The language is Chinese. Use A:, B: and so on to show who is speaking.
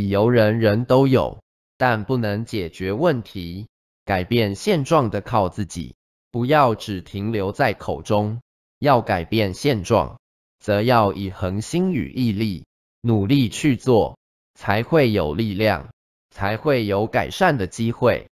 A: 理由人人都有但不能解决问题改变现状的靠自己。不要只停留在口中要改变现状则要以恒心与毅力努力去做才会有力量才会有改善的机会。